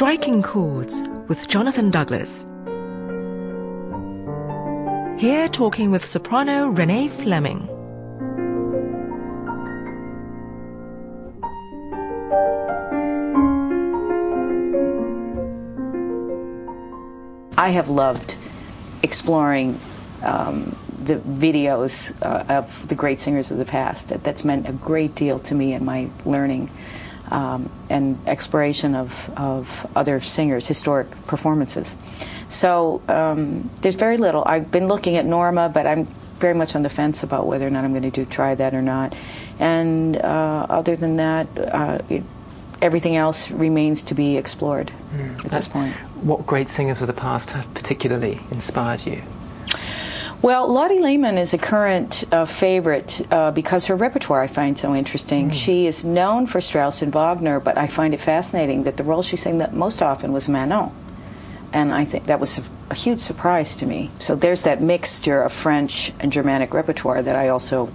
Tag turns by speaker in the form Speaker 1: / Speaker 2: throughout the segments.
Speaker 1: Striking Chords with Jonathan Douglas. Here talking with soprano Renee Fleming.
Speaker 2: I have loved exploring um, the videos uh, of the great singers of the past. That, that's meant a great deal to me in my learning um, and exploration of, of other singers' historic performances. So um, there's very little. I've been looking at Norma, but I'm very much on the fence about whether or not I'm going to do try that or not. And uh, other than that, uh, it, everything else remains to be explored mm. at this point.
Speaker 3: What great singers of the past have particularly inspired you?
Speaker 2: Well, Lotte Lehmann is a current uh, favorite uh, because her repertoire I find so interesting. Mm. She is known for Strauss and Wagner, but I find it fascinating that the role she sang that most often was Manon. And I think that was a, a huge surprise to me. So there's that mixture of French and Germanic repertoire that I also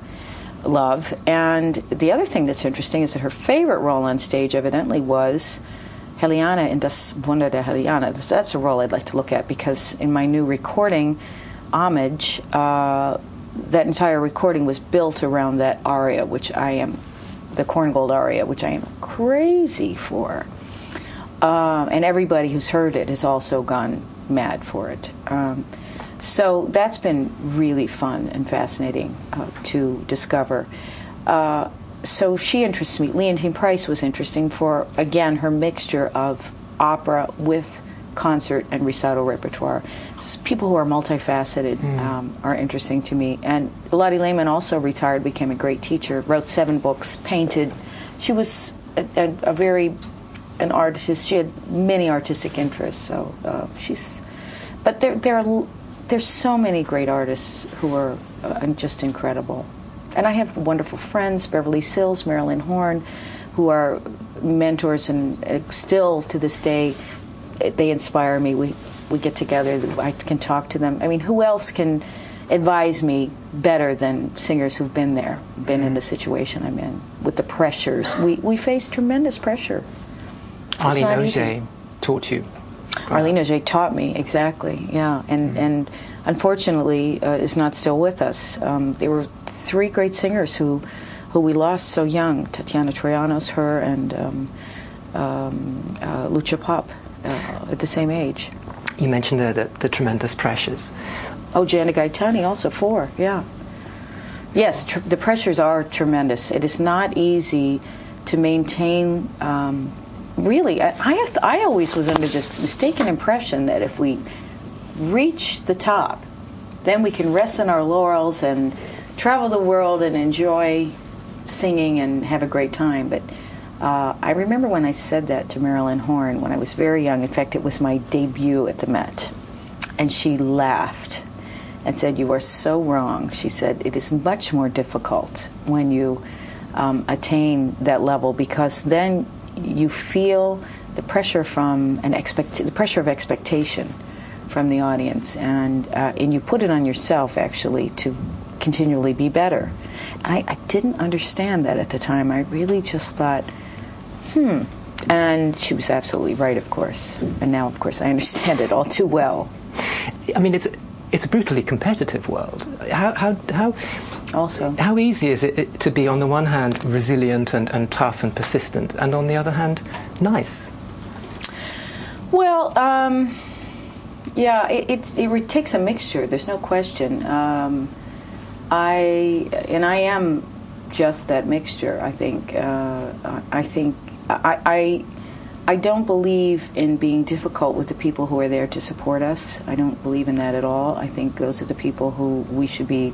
Speaker 2: love. And the other thing that's interesting is that her favorite role on stage evidently was Heliane in Das Wunder der Heliane. That's a role I'd like to look at because in my new recording, homage, uh, that entire recording was built around that aria, which I am, the Korngold aria, which I am crazy for. Um, and everybody who's heard it has also gone mad for it. Um, so that's been really fun and fascinating uh, to discover. Uh, so she interests me. Leontyne Price was interesting for, again, her mixture of opera with concert and recital repertoire. people who are multifaceted mm. um, are interesting to me. And Lotte Lehmann also retired, became a great teacher, wrote seven books, painted. She was a, a, a very an artist. She had many artistic interests. So uh, she's, but there there are there's so many great artists who are uh, just incredible. And I have wonderful friends, Beverly Sills, Marilyn Horne, who are mentors and uh, still to this day they inspire me. We we get together. I can talk to them. I mean, who else can advise me better than singers who've been there, been in the situation I'm in, with the pressures. We we face tremendous pressure.
Speaker 3: Arleen Auger taught you.
Speaker 2: Arleen Auger taught me exactly. Yeah, and mm-hmm. and unfortunately uh, is not still with us. Um, there were three great singers who who we lost so young: Tatiana Troyanos, her, and um, um, uh, Lucia Popp uh, at the same age.
Speaker 3: You mentioned the, the, the tremendous pressures.
Speaker 2: Oh, Jan DeGaetani, also four, yeah. Yes, tr- the pressures are tremendous. It is not easy to maintain. Um, really, I, I, have I always was under this mistaken impression that if we reach the top, then we can rest on our laurels and travel the world and enjoy singing and have a great time. But uh, I remember when I said that to Marilyn Horne when I was very young. In fact, it was my debut at the Met. And she laughed and said, You are so wrong. She said, It is much more difficult when you um, attain that level because then you feel the pressure from an expect the pressure of expectation from the audience and uh, and you put it on yourself actually to continually be better I, I didn't understand that at the time I really just thought hmm. And she was absolutely right, of course. And now, of course, I understand it all too well.
Speaker 3: I mean, it's it's a brutally competitive world. How how how
Speaker 2: also
Speaker 3: how easy is it to be on the one hand resilient and, and tough and persistent, and on the other hand nice?
Speaker 2: Well, um, yeah, it, it takes a mixture. There's no question. Um, I and I am just that mixture. I think. Uh, I think I, I, I don't believe in being difficult with the people who are there to support us. I don't believe in that at all. I think those are the people who we should be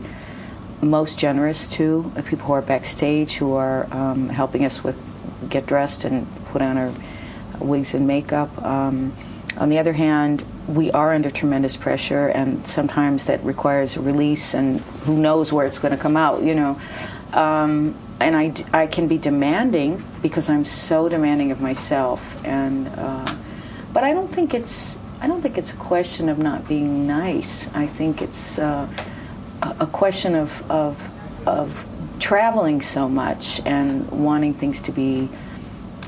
Speaker 2: most generous to, the people who are backstage, who are um, helping us with get dressed and put on our wigs and makeup. Um, on the other hand, we are under tremendous pressure, and sometimes that requires a release, and who knows where it's going to come out, you know. Um, and I, I can be demanding because I'm so demanding of myself and uh, but I don't think it's I don't think it's a question of not being nice I think it's uh, a question of, of of traveling so much and wanting things to be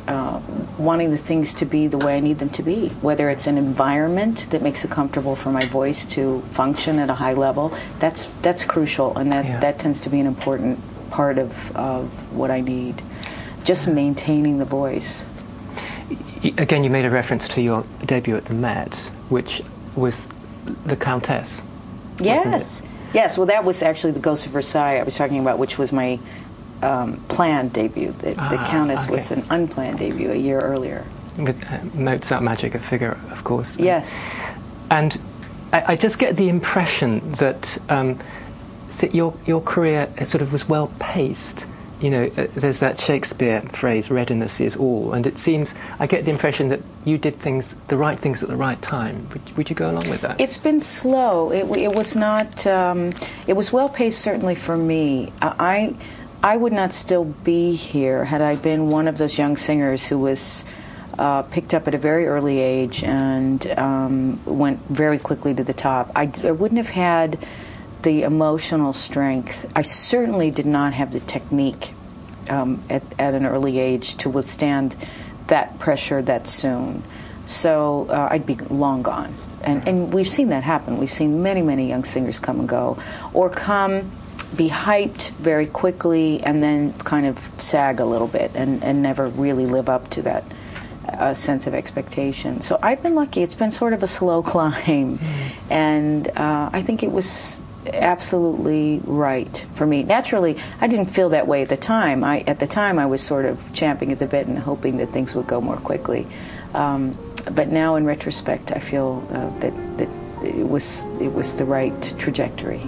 Speaker 2: uh, wanting the things to be the way I need them to be, whether it's an environment that makes it comfortable for my voice to function at a high level. That's that's crucial, and that
Speaker 3: Yeah.
Speaker 2: that tends to be an important part of, of what I need. Just maintaining the voice.
Speaker 3: Again, you made a reference to your debut at the Met, which was the Countess.
Speaker 2: Yes. Yes, well, that was actually the Ghost of Versailles I was talking about, which was my um, planned debut. The, the
Speaker 3: Ah,
Speaker 2: Countess was an unplanned debut a year earlier.
Speaker 3: With uh, Mozart Marriage of Figaro, of course.
Speaker 2: Yes.
Speaker 3: And I, I just get the impression that, um, that your, your career uh, sort of was well paced. You know, uh, there's that Shakespeare phrase, readiness is all. And it seems, I get the impression that you did things, the right things at the right time. Would, would you go along with that?
Speaker 2: It's been slow. It, it was not. Um, it was well paced, certainly for me. I, I would not still be here had I been one of those young singers who was uh, picked up at a very early age and um, went very quickly to the top. I, I wouldn't have had the emotional strength. I certainly did not have the technique um, at, at an early age to withstand that pressure that soon. So uh, I'd be long gone. And, and we've seen that happen. We've seen many, many young singers come and go, or come, be hyped very quickly, and then kind of sag a little bit and, and never really live up to that uh, sense of expectation. So I've been lucky. It's been sort of a slow climb. And uh, I think it was absolutely right for me. Naturally, I didn't feel that way at the time. I, at the time, I was sort of champing at the bit and hoping that things would go more quickly. Um, but now, in retrospect, I feel uh, that, that it was it was the right trajectory.